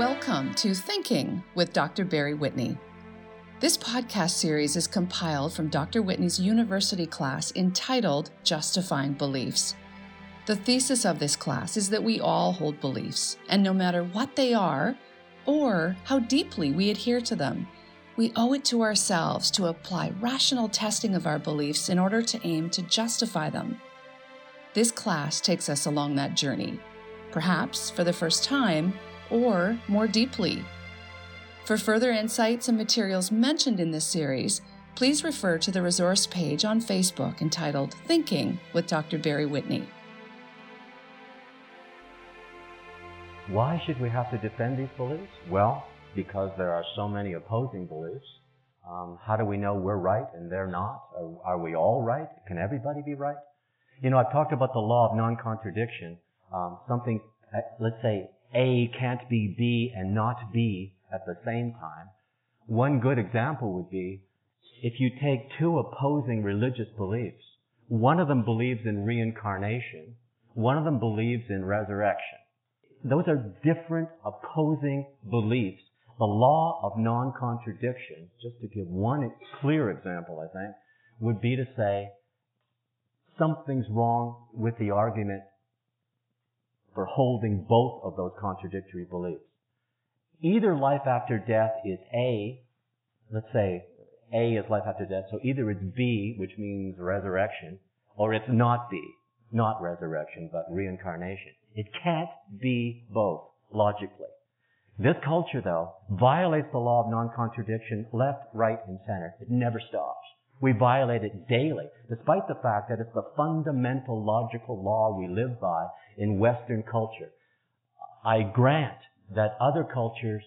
Welcome to Thinking with Dr. Barry Whitney. This podcast series is compiled from Dr. Whitney's university class entitled Justifying Beliefs. The thesis of this class is that we all hold beliefs, and no matter what they are or how deeply we adhere to them, we owe it to ourselves to apply rational testing of our beliefs in order to aim to justify them. This class takes us along that journey, perhaps for the first time or more deeply. For further insights and materials mentioned in this series, please refer to the resource page on Facebook entitled Thinking with Dr. Barry Whitney. Why should we have to defend these beliefs? Well, because there are so many opposing beliefs. Um, how do we know we're right and they're not? Are, are, we all right? Can everybody be right? You know, I've talked about the law of non-contradiction. Um, something, uh, let's say A can't be B and not B at the same time. One good example would be if you take two opposing religious beliefs, one of them believes in reincarnation, one of them believes in resurrection. Those are different opposing beliefs the law of non-contradiction, just to give one clear example, I think, would be to say something's wrong with the argument for holding both of those contradictory beliefs. Either life after death is A, let's say A is life after death, so either it's B, which means resurrection, or it's not B, not resurrection, but reincarnation. It can't be both, logically. This culture, though, violates the law of non-contradiction left, right, and center. It never stops. We violate it daily, despite the fact that it's the fundamental logical law we live by in Western culture. I grant that other cultures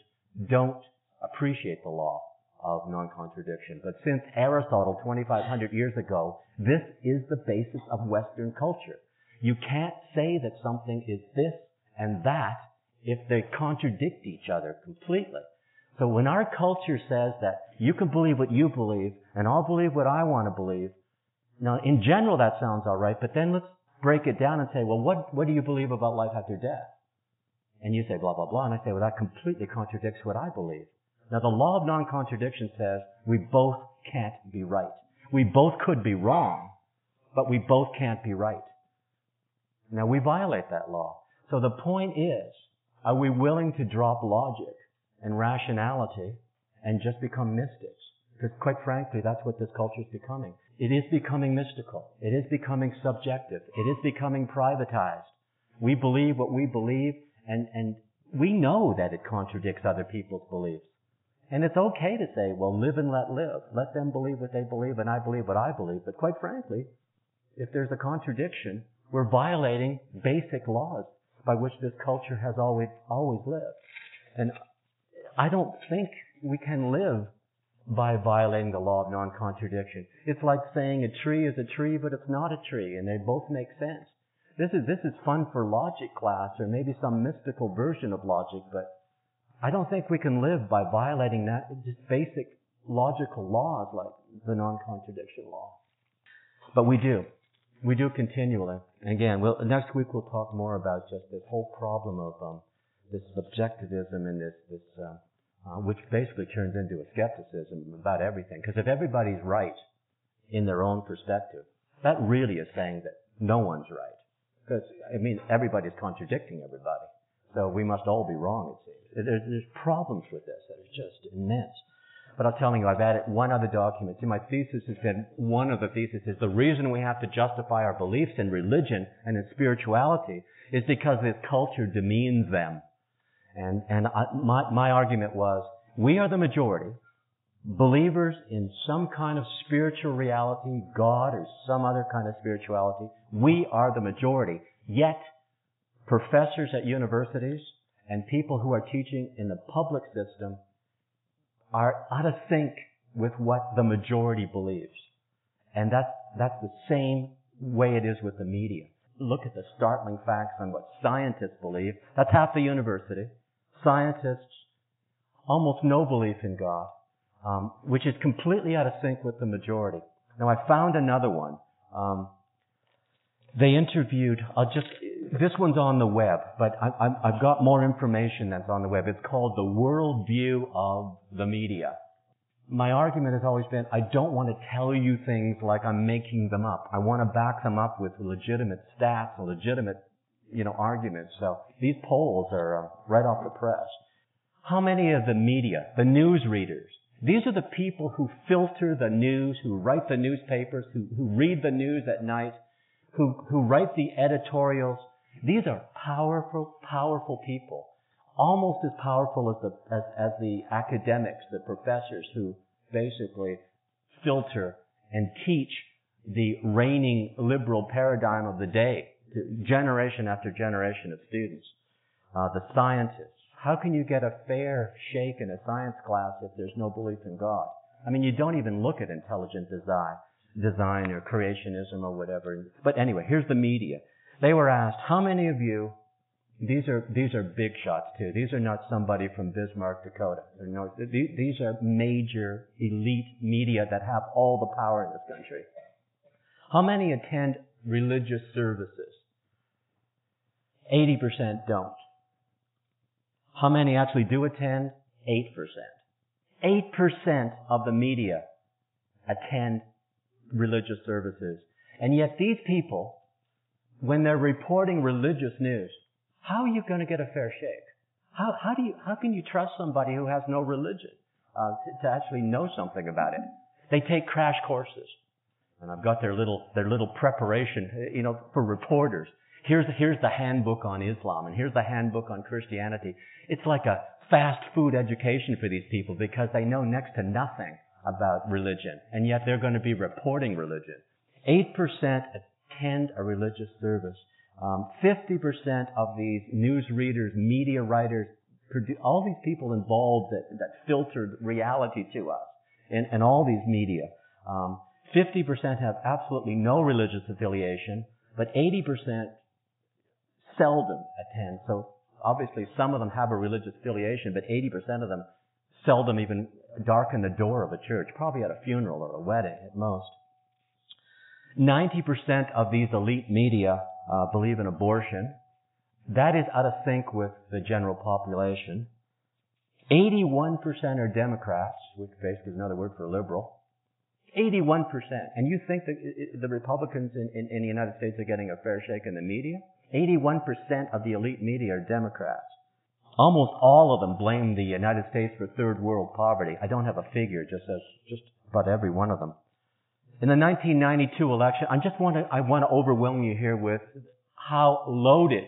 don't appreciate the law of non-contradiction. But since Aristotle 2500 years ago, this is the basis of Western culture. You can't say that something is this and that if they contradict each other completely. So when our culture says that you can believe what you believe and I'll believe what I want to believe, now in general that sounds alright, but then let's break it down and say, well, what, what do you believe about life after death? And you say blah, blah, blah, and I say, well, that completely contradicts what I believe. Now the law of non-contradiction says we both can't be right. We both could be wrong, but we both can't be right. Now we violate that law. So the point is, are we willing to drop logic and rationality and just become mystics? Because quite frankly, that's what this culture is becoming. It is becoming mystical. It is becoming subjective. It is becoming privatized. We believe what we believe and, and we know that it contradicts other people's beliefs. And it's okay to say, well, live and let live. Let them believe what they believe and I believe what I believe. But quite frankly, if there's a contradiction, we're violating basic laws by which this culture has always, always lived. And I don't think we can live by violating the law of non-contradiction. It's like saying a tree is a tree, but it's not a tree, and they both make sense. This is, this is fun for logic class, or maybe some mystical version of logic, but I don't think we can live by violating that, just basic logical laws like the non-contradiction law. But we do. We do continually. And Again, we'll, next week we'll talk more about just this whole problem of um, this subjectivism and this, this uh, uh, which basically turns into a skepticism about everything. Because if everybody's right in their own perspective, that really is saying that no one's right. Because, I mean, everybody's contradicting everybody. So we must all be wrong, it seems. There's, there's problems with this that are just immense. But I'm telling you, I've added one other document. See, my thesis has been, one of the theses is the reason we have to justify our beliefs in religion and in spirituality is because this culture demeans them. And, and I, my, my argument was, we are the majority, believers in some kind of spiritual reality, God or some other kind of spirituality. We are the majority. Yet, professors at universities and people who are teaching in the public system are out of sync with what the majority believes. And that's, that's the same way it is with the media. Look at the startling facts on what scientists believe. That's half the university. Scientists, almost no belief in God, um, which is completely out of sync with the majority. Now I found another one. Um, they interviewed, I'll just, this one's on the web, but I, have got more information that's on the web. It's called the worldview of the media. My argument has always been I don't want to tell you things like I'm making them up. I want to back them up with legitimate stats legitimate, you know, arguments. So these polls are uh, right off the press. How many of the media, the news readers, these are the people who filter the news, who write the newspapers, who, who read the news at night, who, who write the editorials. These are powerful, powerful people. Almost as powerful as the, as, as the academics, the professors who basically filter and teach the reigning liberal paradigm of the day generation after generation of students. Uh, the scientists. How can you get a fair shake in a science class if there's no belief in God? I mean, you don't even look at intelligent design design or creationism or whatever. But anyway, here's the media. They were asked, how many of you, these are, these are big shots too. These are not somebody from Bismarck, Dakota. No, these are major elite media that have all the power in this country. How many attend religious services? 80% don't. How many actually do attend? 8%. 8% of the media attend religious services. And yet these people, when they're reporting religious news, how are you going to get a fair shake? How, how do you, how can you trust somebody who has no religion, uh, to, to actually know something about it? They take crash courses. And I've got their little, their little preparation, you know, for reporters. Here's, here's the handbook on Islam and here's the handbook on Christianity. It's like a fast food education for these people because they know next to nothing about religion, and yet they're going to be reporting religion. 8% attend a religious service. Um, 50% of these news readers, media writers, all these people involved that, that filtered reality to us and, in all these media. Um, 50% have absolutely no religious affiliation, but 80% seldom attend. So obviously some of them have a religious affiliation, but 80% of them seldom even darken the door of a church, probably at a funeral or a wedding at most. 90% of these elite media uh, believe in abortion. That is out of sync with the general population. 81% are Democrats, which basically is another word for liberal. 81%. And you think that the Republicans in, in, in the United States are getting a fair shake in the media? 81% of the elite media are Democrats. Almost all of them blame the United States for third world poverty. I don't have a figure, just as just about every one of them. In the 1992 election, I just want to I want to overwhelm you here with how loaded,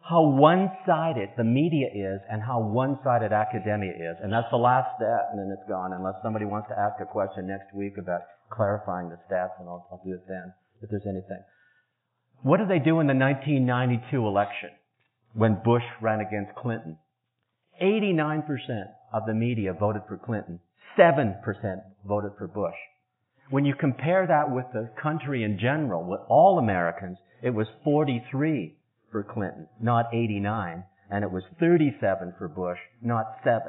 how one-sided the media is, and how one-sided academia is. And that's the last stat, and then it's gone. Unless somebody wants to ask a question next week about clarifying the stats, and I'll, I'll do it then if there's anything. What did they do in the 1992 election? when Bush ran against Clinton. 89% of the media voted for Clinton. 7% voted for Bush. When you compare that with the country in general, with all Americans, it was 43 for Clinton, not 89, and it was 37 for Bush, not 7.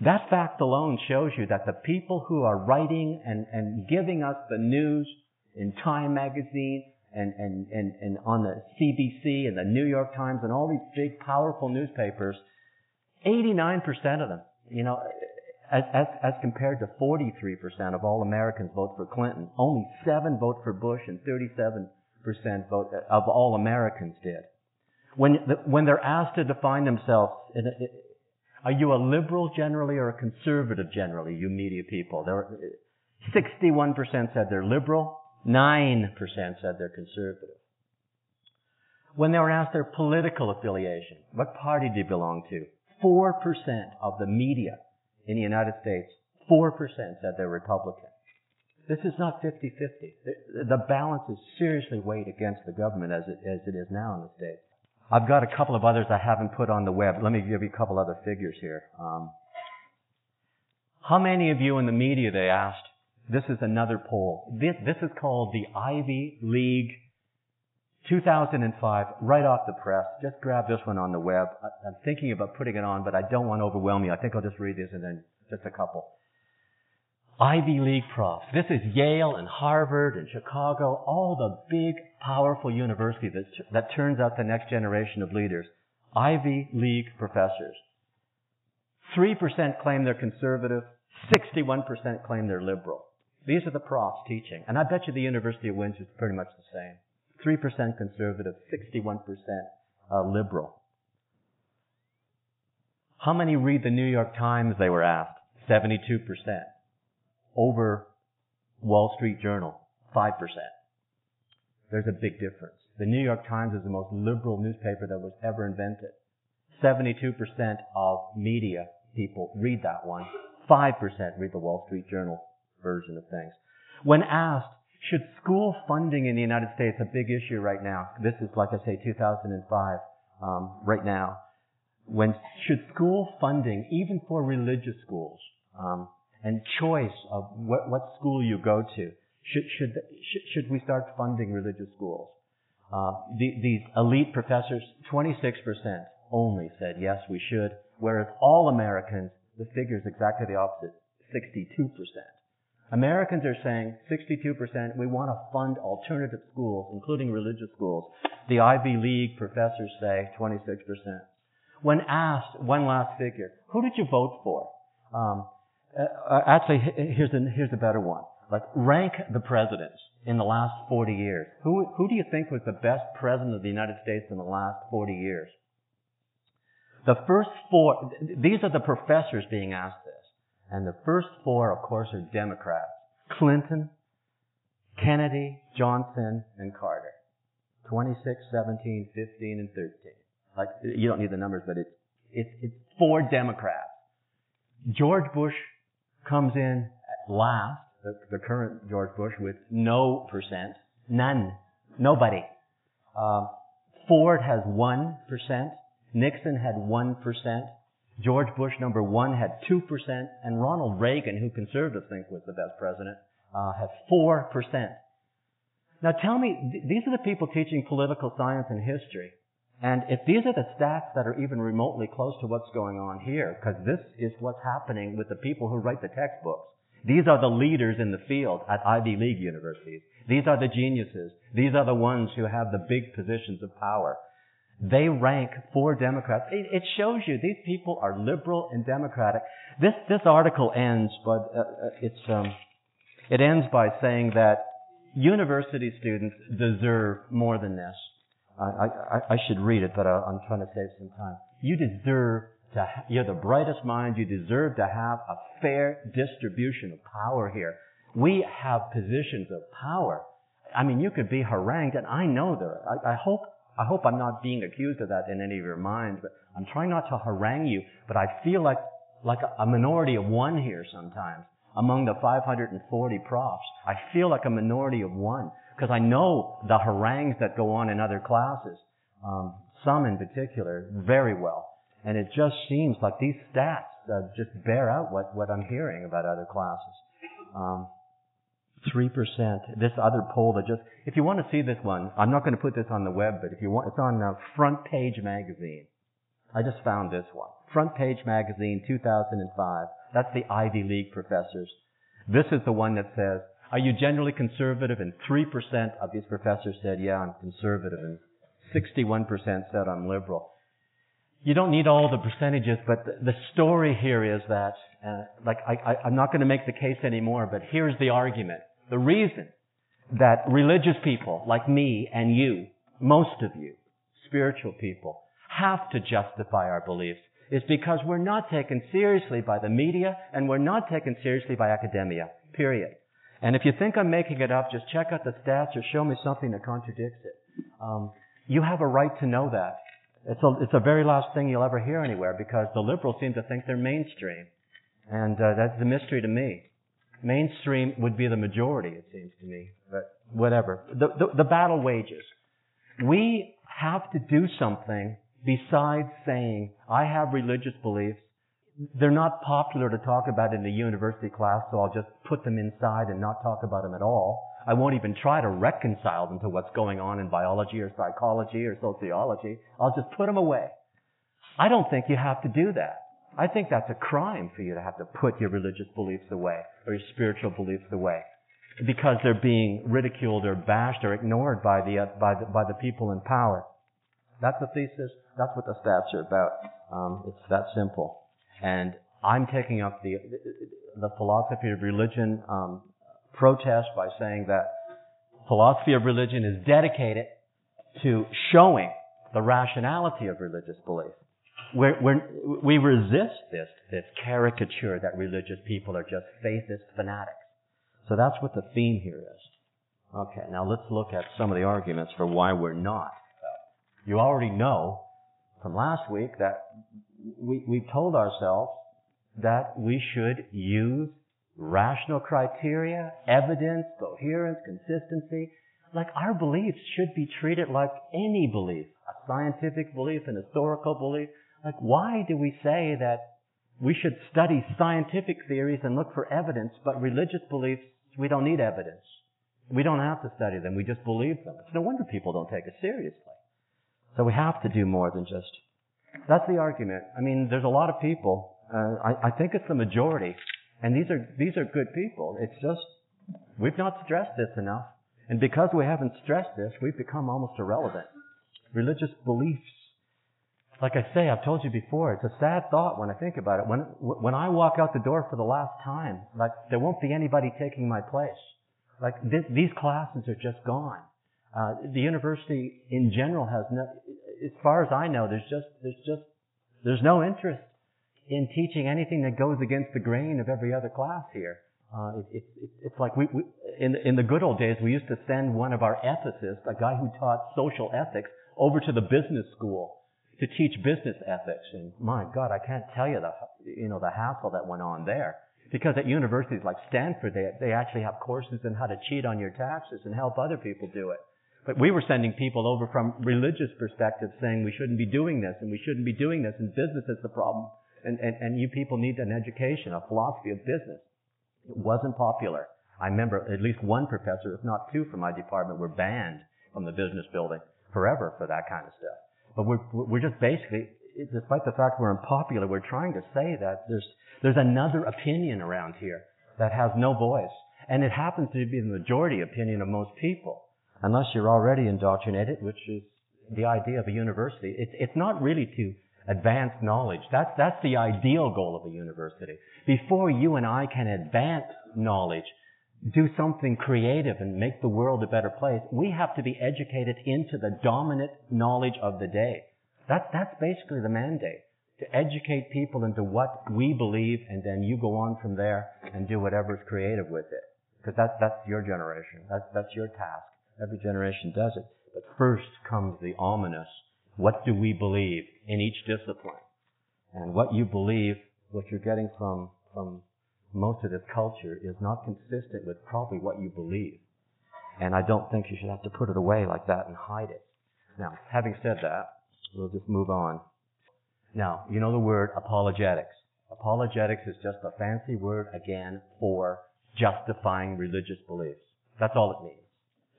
That fact alone shows you that the people who are writing and, and giving us the news in Time magazine, and, and, and, and on the CBC and the New York Times and all these big, powerful newspapers, 89% of them, you know, as, as, as compared to 43% of all Americans vote for Clinton. Only 7 vote for Bush and 37% vote uh, of all Americans did. When, when they're asked to define themselves, are you a liberal generally or a conservative generally, you media people? There, 61% said they're liberal, 9% said they're conservative. When they were asked their political affiliation, what party do you belong to? 4% of the media in the United States, 4% said they're Republican. This is not 50-50. The balance is seriously weighed against the government as it, as it is now in the States. I've got a couple of others I haven't put on the web. Let me give you a couple other figures here. Um, how many of you in the media, they asked, this is another poll. This, this is called the Ivy League 2005, right off the press. Just grab this one on the web. I'm thinking about putting it on, but I don't want to overwhelm you. I think I'll just read this and then just a couple. Ivy League profs. This is Yale and Harvard and Chicago, all the big, powerful universities that, that turns out the next generation of leaders. Ivy League professors. 3% claim they're conservative, 61% claim they're liberal. These are the profs teaching. And I bet you the University of Windsor is pretty much the same. 3% conservative, 61% uh, liberal. How many read the New York Times, they were asked? 72%. Over Wall Street Journal, 5%. There's a big difference. The New York Times is the most liberal newspaper that was ever invented. 72% of media people read that one. 5% read the Wall Street Journal version of things. When asked, should school funding in the United States, a big issue right now, this is like I say 2005, um, right now, when should school funding, even for religious schools, um, and choice of what, what school you go to, should, should, should we start funding religious schools? Uh, the, these elite professors, 26% only said yes, we should, whereas all Americans, the figure is exactly the opposite, 62%. Americans are saying 62% we want to fund alternative schools, including religious schools. The Ivy League professors say 26%. When asked, one last figure, who did you vote for? Um, uh, uh actually, here's a, here's a better one. Like, rank the presidents in the last 40 years. Who, who do you think was the best president of the United States in the last 40 years? The first four, these are the professors being asked. And the first four, of course, are Democrats. Clinton, Kennedy, Johnson, and Carter. 26, 17, 15, and 13. Like, you don't need the numbers, but it's, it's, it's four Democrats. George Bush comes in last, the, the current George Bush, with no percent. None. Nobody. Uh, Ford has 1%. Nixon had 1%. George Bush, number one, had 2%, and Ronald Reagan, who conservatives think was the best president, uh, had 4%. Now tell me, th- these are the people teaching political science and history. And if these are the stats that are even remotely close to what's going on here, because this is what's happening with the people who write the textbooks. These are the leaders in the field at Ivy League universities. These are the geniuses. These are the ones who have the big positions of power. They rank for Democrats. It, it shows you these people are liberal and democratic. This this article ends, but uh, uh, it's um, it ends by saying that university students deserve more than this. I, I, I should read it, but I, I'm trying to save some time. You deserve to. Ha- you're the brightest mind. You deserve to have a fair distribution of power here. We have positions of power. I mean, you could be harangued, and I know there. I, I hope I hope I'm not being accused of that in any of your minds, but I'm trying not to harangue you, but I feel like, like a minority of one here sometimes among the 540 profs. I feel like a minority of one because I know the harangues that go on in other classes, um, some in particular, very well. And it just seems like these stats uh, just bear out what, what I'm hearing about other classes. Um, 3%. This other poll that just, if you want to see this one, I'm not going to put this on the web, but if you want, it's on uh, Front Page Magazine. I just found this one. Front Page Magazine, 2005. That's the Ivy League professors. This is the one that says, are you generally conservative? And 3% of these professors said, yeah, I'm conservative. And 61% said I'm liberal. You don't need all the percentages, but the, the story here is that, uh, like, I, I, I'm not going to make the case anymore, but here's the argument. The reason that religious people like me and you, most of you, spiritual people, have to justify our beliefs is because we're not taken seriously by the media and we're not taken seriously by academia. Period. And if you think I'm making it up, just check out the stats or show me something that contradicts it. Um, you have a right to know that. It's a, it's a very last thing you'll ever hear anywhere because the liberals seem to think they're mainstream. And uh, that's a mystery to me. Mainstream would be the majority, it seems to me. But whatever. The, the, the battle wages. We have to do something besides saying, I have religious beliefs. They're not popular to talk about in the university class, so I'll just put them inside and not talk about them at all. I won't even try to reconcile them to what's going on in biology or psychology or sociology. I'll just put them away. I don't think you have to do that. I think that's a crime for you to have to put your religious beliefs away or your spiritual beliefs away because they're being ridiculed or bashed or ignored by the, uh, by the, by the people in power. That's the thesis. That's what the stats are about. Um, it's that simple. And I'm taking up the, the philosophy of religion um, protest by saying that philosophy of religion is dedicated to showing the rationality of religious belief. We're, we resist this, this caricature that religious people are just faithist fanatics. So that's what the theme here is. Okay, now let's look at some of the arguments for why we're not. You already know from last week that we, we've told ourselves that we should use rational criteria, evidence, coherence, consistency. Like our beliefs should be treated like any belief, a scientific belief, an historical belief. Like why do we say that we should study scientific theories and look for evidence, but religious beliefs, we don't need evidence. We don't have to study them. We just believe them. It's no wonder people don't take us seriously. So we have to do more than just. That's the argument. I mean, there's a lot of people. Uh, I, I think it's the majority, and these are these are good people. It's just we've not stressed this enough, and because we haven't stressed this, we've become almost irrelevant. Religious beliefs. Like I say, I've told you before, it's a sad thought when I think about it. When when I walk out the door for the last time, like there won't be anybody taking my place. Like these classes are just gone. Uh, the university in general has no, as far as I know, there's just, there's just, there's no interest in teaching anything that goes against the grain of every other class here. Uh, it, it, it's like we, we, in, in the good old days, we used to send one of our ethicists, a guy who taught social ethics, over to the business school to teach business ethics. And my God, I can't tell you the, you know, the hassle that went on there. Because at universities like Stanford, they, they actually have courses in how to cheat on your taxes and help other people do it. But we were sending people over from religious perspectives saying we shouldn't be doing this and we shouldn't be doing this and business is the problem. And, and, and you people need an education, a philosophy of business. It wasn't popular. I remember at least one professor, if not two from my department, were banned from the business building forever for that kind of stuff. But we're, we're just basically, despite the fact we're unpopular, we're trying to say that there's, there's another opinion around here that has no voice. And it happens to be the majority opinion of most people unless you're already indoctrinated, which is the idea of a university. It's, it's not really to advance knowledge. That's, that's the ideal goal of a university. Before you and I can advance knowledge, do something creative and make the world a better place, we have to be educated into the dominant knowledge of the day. That, that's basically the mandate. To educate people into what we believe and then you go on from there and do whatever's creative with it. Because that's, that's your generation. That's, that's your task. Every generation does it. But first comes the ominous. What do we believe in each discipline? And what you believe, what you're getting from, from most of this culture is not consistent with probably what you believe. And I don't think you should have to put it away like that and hide it. Now, having said that, we'll just move on. Now, you know the word apologetics. Apologetics is just a fancy word again for justifying religious beliefs. That's all it means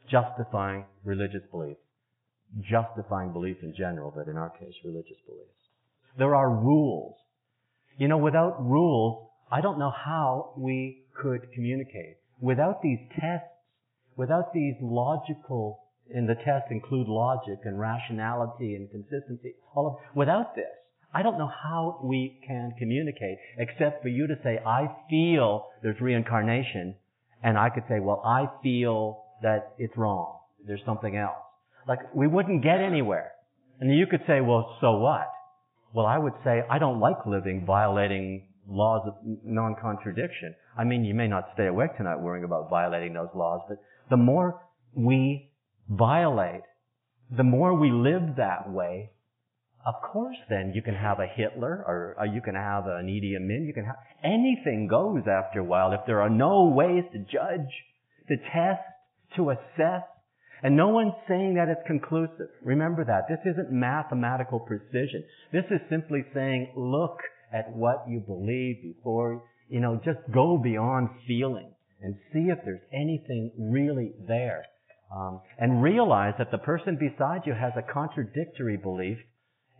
justifying religious beliefs. Justifying belief in general, but in our case, religious beliefs. There are rules. You know, without rules, I don't know how we could communicate. Without these tests, without these logical, and the tests include logic and rationality and consistency, all of, without this, I don't know how we can communicate except for you to say, I feel there's reincarnation, and I could say, well, I feel that it's wrong. There's something else. Like, we wouldn't get anywhere. And you could say, well, so what? Well, I would say, I don't like living violating laws of non-contradiction. I mean, you may not stay awake tonight worrying about violating those laws, but the more we violate, the more we live that way, of course then you can have a Hitler or, or you can have an Idi Amin, you can have, anything goes after a while if there are no ways to judge, to test, to assess. And no one's saying that it's conclusive. Remember that. This isn't mathematical precision. This is simply saying, look at what you believe before, you know, just go beyond feeling and see if there's anything really there. Um, and realize that the person beside you has a contradictory belief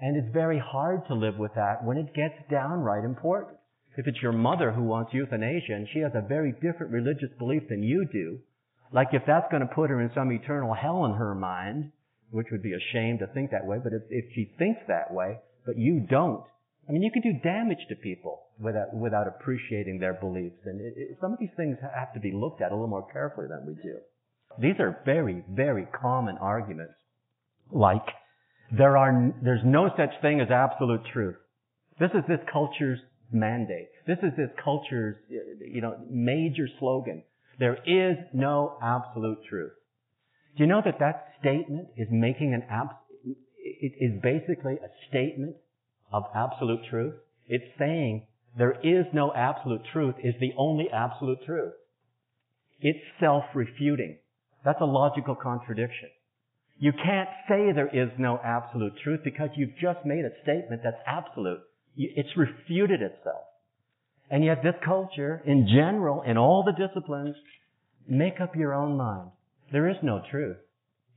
And it's very hard to live with that when it gets downright important. If it's your mother who wants euthanasia and she has a very different religious belief than you do, like if that's going to put her in some eternal hell in her mind, which would be a shame to think that way, but if, if she thinks that way, but you don't, I mean, you can do damage to people without, without appreciating their beliefs. And it, it, some of these things have to be looked at a little more carefully than we do. These are very, very common arguments. Like, there are, there's no such thing as absolute truth. This is this culture's mandate. This is this culture's, uh, you know, major slogan. There is no absolute truth. Do you know that that statement is making an abs- it is basically a statement of absolute truth? It's saying there is no absolute truth is the only absolute truth. It's self-refuting. That's a logical contradiction. You can't say there is no absolute truth because you've just made a statement that's absolute. It's refuted itself. And yet this culture, in general, in all the disciplines, make up your own mind. There is no truth.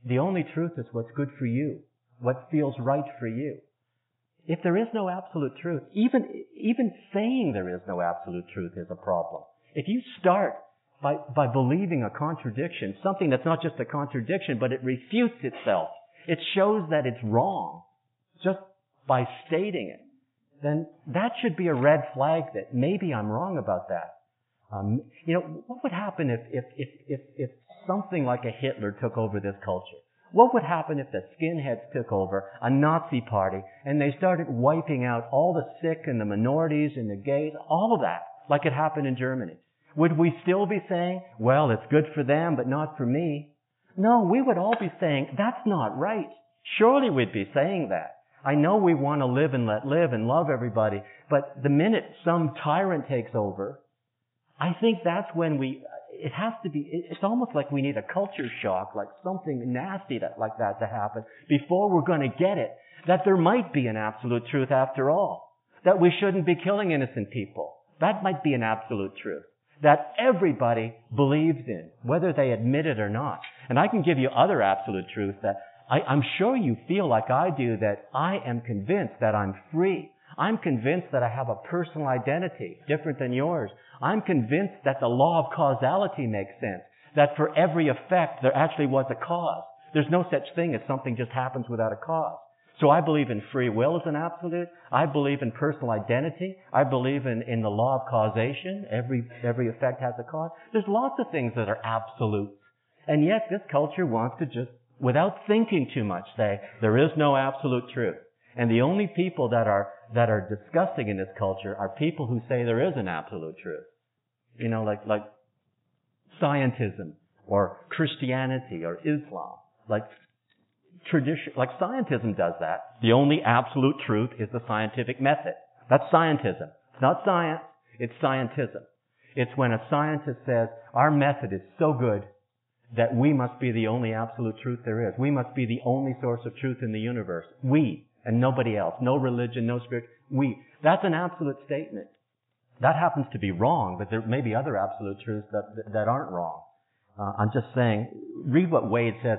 The only truth is what's good for you, what feels right for you. If there is no absolute truth, even, even saying there is no absolute truth is a problem. If you start by, by believing a contradiction, something that's not just a contradiction, but it refutes itself, it shows that it's wrong just by stating it, then that should be a red flag that maybe I'm wrong about that. Um, you know, what would happen if, if, if, if, if something like a Hitler took over this culture? What would happen if the skinheads took over a Nazi party and they started wiping out all the sick and the minorities and the gays, all of that, like it happened in Germany? Would we still be saying, well, it's good for them, but not for me? No, we would all be saying, that's not right. Surely we'd be saying that. I know we want to live and let live and love everybody, but the minute some tyrant takes over, I think that's when we, it has to be, it's almost like we need a culture shock, like something nasty that, like that to happen before we're going to get it, that there might be an absolute truth after all. That we shouldn't be killing innocent people. That might be an absolute truth. That everybody believes in, whether they admit it or not. And I can give you other absolute truths that I, I'm sure you feel like I do that I am convinced that I'm free. I'm convinced that I have a personal identity different than yours. I'm convinced that the law of causality makes sense. That for every effect, there actually was a cause. There's no such thing as something just happens without a cause. So I believe in free will as an absolute. I believe in personal identity. I believe in, in the law of causation. Every, every effect has a cause. There's lots of things that are absolute. And yet this culture wants to just, without thinking too much, say, there is no absolute truth. And the only people that are, that are disgusting in this culture are people who say there is an absolute truth. You know, like, like scientism or Christianity or Islam. Like tradition, like scientism does that. The only absolute truth is the scientific method. That's scientism. It's not science, it's scientism. It's when a scientist says, our method is so good that we must be the only absolute truth there is. We must be the only source of truth in the universe. We and nobody else. No religion, no spirit. We. That's an absolute statement. That happens to be wrong, but there may be other absolute truths that, that aren't wrong. Uh, I'm just saying, read what Wade says.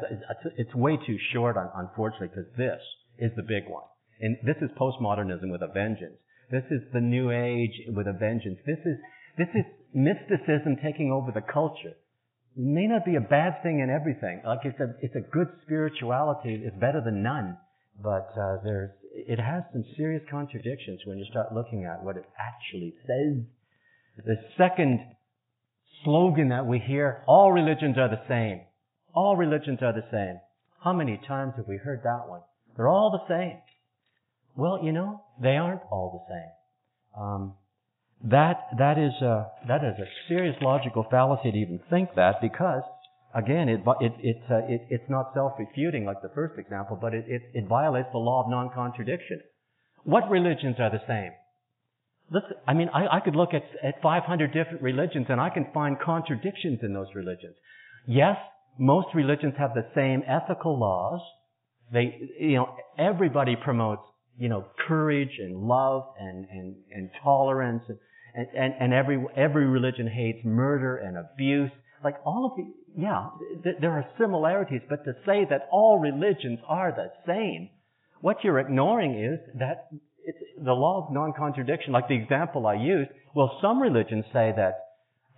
It's, way too short, unfortunately, because this is the big one. And this is postmodernism with a vengeance. This is the new age with a vengeance. This is, this is mysticism taking over the culture. It may not be a bad thing in everything. Like it's a, it's a good spirituality. It's better than none. But uh, there's, it has some serious contradictions when you start looking at what it actually says. The second slogan that we hear, all religions are the same. All religions are the same. How many times have we heard that one? They're all the same. Well, you know, they aren't all the same. Um, that that is a, that is a serious logical fallacy to even think that because again, it, it, it, uh, it, it's not self-refuting like the first example, but it, it, it violates the law of non-contradiction. What religions are the same? Listen, I mean, I, I could look at, at 500 different religions and I can find contradictions in those religions. Yes, most religions have the same ethical laws. They, you know, everybody promotes, you know, courage and love and, and, and tolerance and, and, and every, every religion hates murder and abuse. Like all of the, yeah, th- there are similarities, but to say that all religions are the same, what you're ignoring is that the law of non-contradiction, like the example I used. Well, some religions say that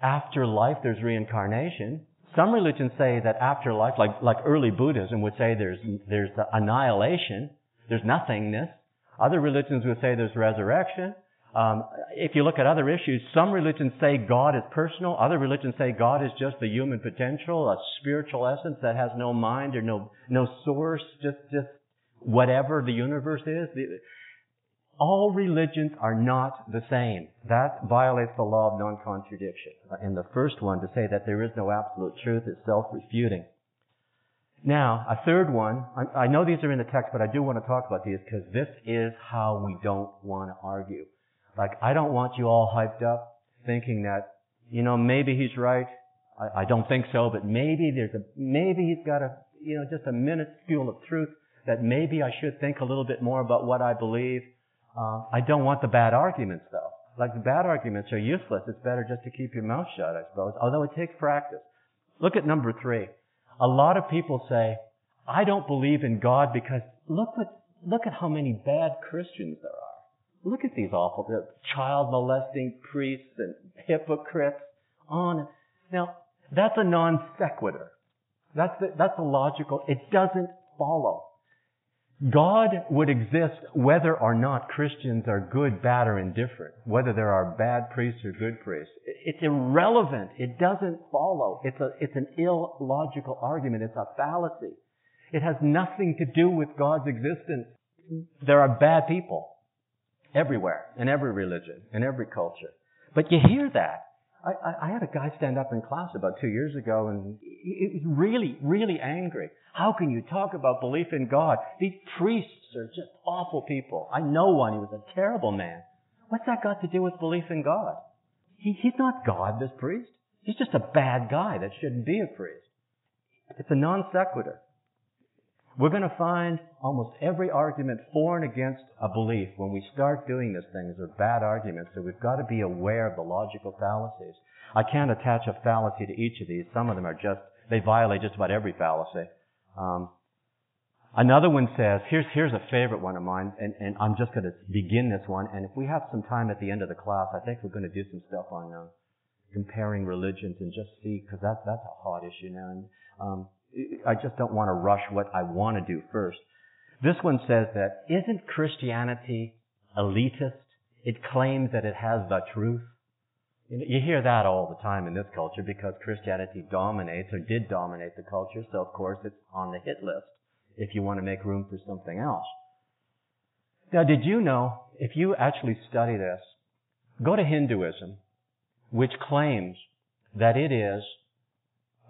after life there's reincarnation. Some religions say that after life, like, like early Buddhism would say there's, there's annihilation, there's nothingness. Other religions would say there's resurrection. Um, if you look at other issues, some religions say God is personal. Other religions say God is just the human potential, a spiritual essence that has no mind or no no source, just just whatever the universe is. All religions are not the same. That violates the law of non-contradiction. And the first one to say that there is no absolute truth is self-refuting. Now, a third one, I, I know these are in the text, but I do want to talk about these because this is how we don't want to argue. Like, I don't want you all hyped up thinking that, you know, maybe he's right. I, I don't think so, but maybe there's a, maybe he's got a, you know, just a minuscule of truth that maybe I should think a little bit more about what I believe. Uh, I don't want the bad arguments though. Like the bad arguments are useless. It's better just to keep your mouth shut, I suppose. Although it takes practice. Look at number three. A lot of people say, I don't believe in God because look what, look at how many bad Christians there are. Look at these awful child molesting priests and hypocrites on. Now, that's a non sequitur. That's the, that's a logical. It doesn't follow. God would exist whether or not Christians are good, bad, or indifferent, whether there are bad priests or good priests. It's irrelevant. It doesn't follow. It's, a, it's an illogical argument. It's a fallacy. It has nothing to do with God's existence. There are bad people everywhere, in every religion, in every culture. But you hear that. I, I, had a guy stand up in class about two years ago and he was really, really angry. How can you talk about belief in God? These priests are just awful people. I know one. He was a terrible man. What's that got to do with belief in God? He, he's not God, this priest. He's just a bad guy that shouldn't be a priest. It's a non sequitur. We're going to find almost every argument for and against a belief when we start doing this thing. these things are bad arguments, so we've got to be aware of the logical fallacies. I can't attach a fallacy to each of these. Some of them are just, they violate just about every fallacy. Um, another one says, here's, here's a favorite one of mine, and, and I'm just going to begin this one, and if we have some time at the end of the class, I think we're going to do some stuff on uh, comparing religions and just see, because that, that's a hot issue now. And, um, I just don't want to rush what I want to do first. This one says that isn't Christianity elitist? It claims that it has the truth. You hear that all the time in this culture because Christianity dominates or did dominate the culture, so of course it's on the hit list if you want to make room for something else. Now, did you know, if you actually study this, go to Hinduism, which claims that it is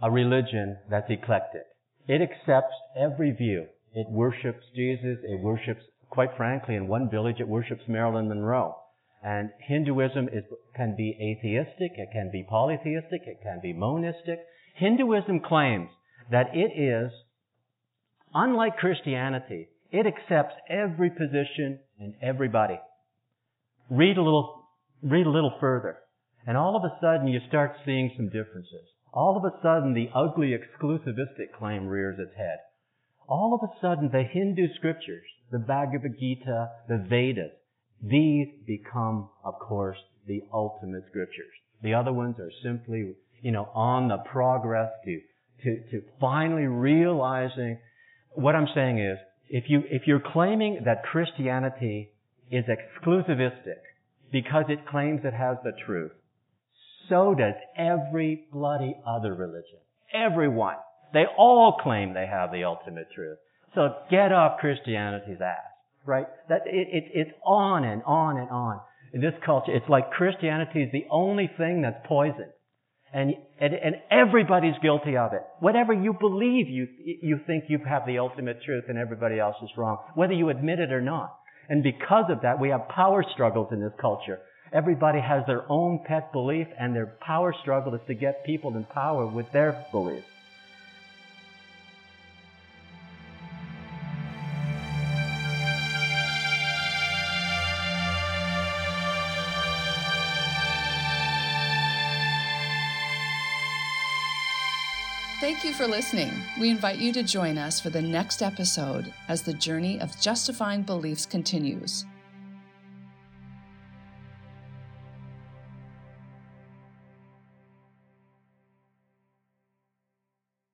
a religion that's eclectic. It accepts every view. It worships Jesus. It worships, quite frankly, in one village, it worships Marilyn Monroe. And Hinduism is, can be atheistic, it can be polytheistic, it can be monistic. Hinduism claims that it is, unlike Christianity, it accepts every position and everybody. Read a little, read a little further. And all of a sudden you start seeing some differences. All of a sudden the ugly exclusivistic claim rears its head. All of a sudden the Hindu scriptures, the Bhagavad Gita, the Vedas, these become, of course, the ultimate scriptures. The other ones are simply, you know, on the progress to, to, to finally realizing what I'm saying is, if you, if you're claiming that Christianity is exclusivistic because it claims it has the truth, so does every bloody other religion. Everyone. They all claim they have the ultimate truth. So get off Christianity's ass right? That it, it, it's on and on and on. In this culture, it's like Christianity is the only thing that's poison. And, and, and everybody's guilty of it. Whatever you believe, you, you think you have the ultimate truth and everybody else is wrong, whether you admit it or not. And because of that, we have power struggles in this culture. Everybody has their own pet belief and their power struggle is to get people in power with their beliefs. Thank you for listening. We invite you to join us for the next episode as the journey of justifying beliefs continues.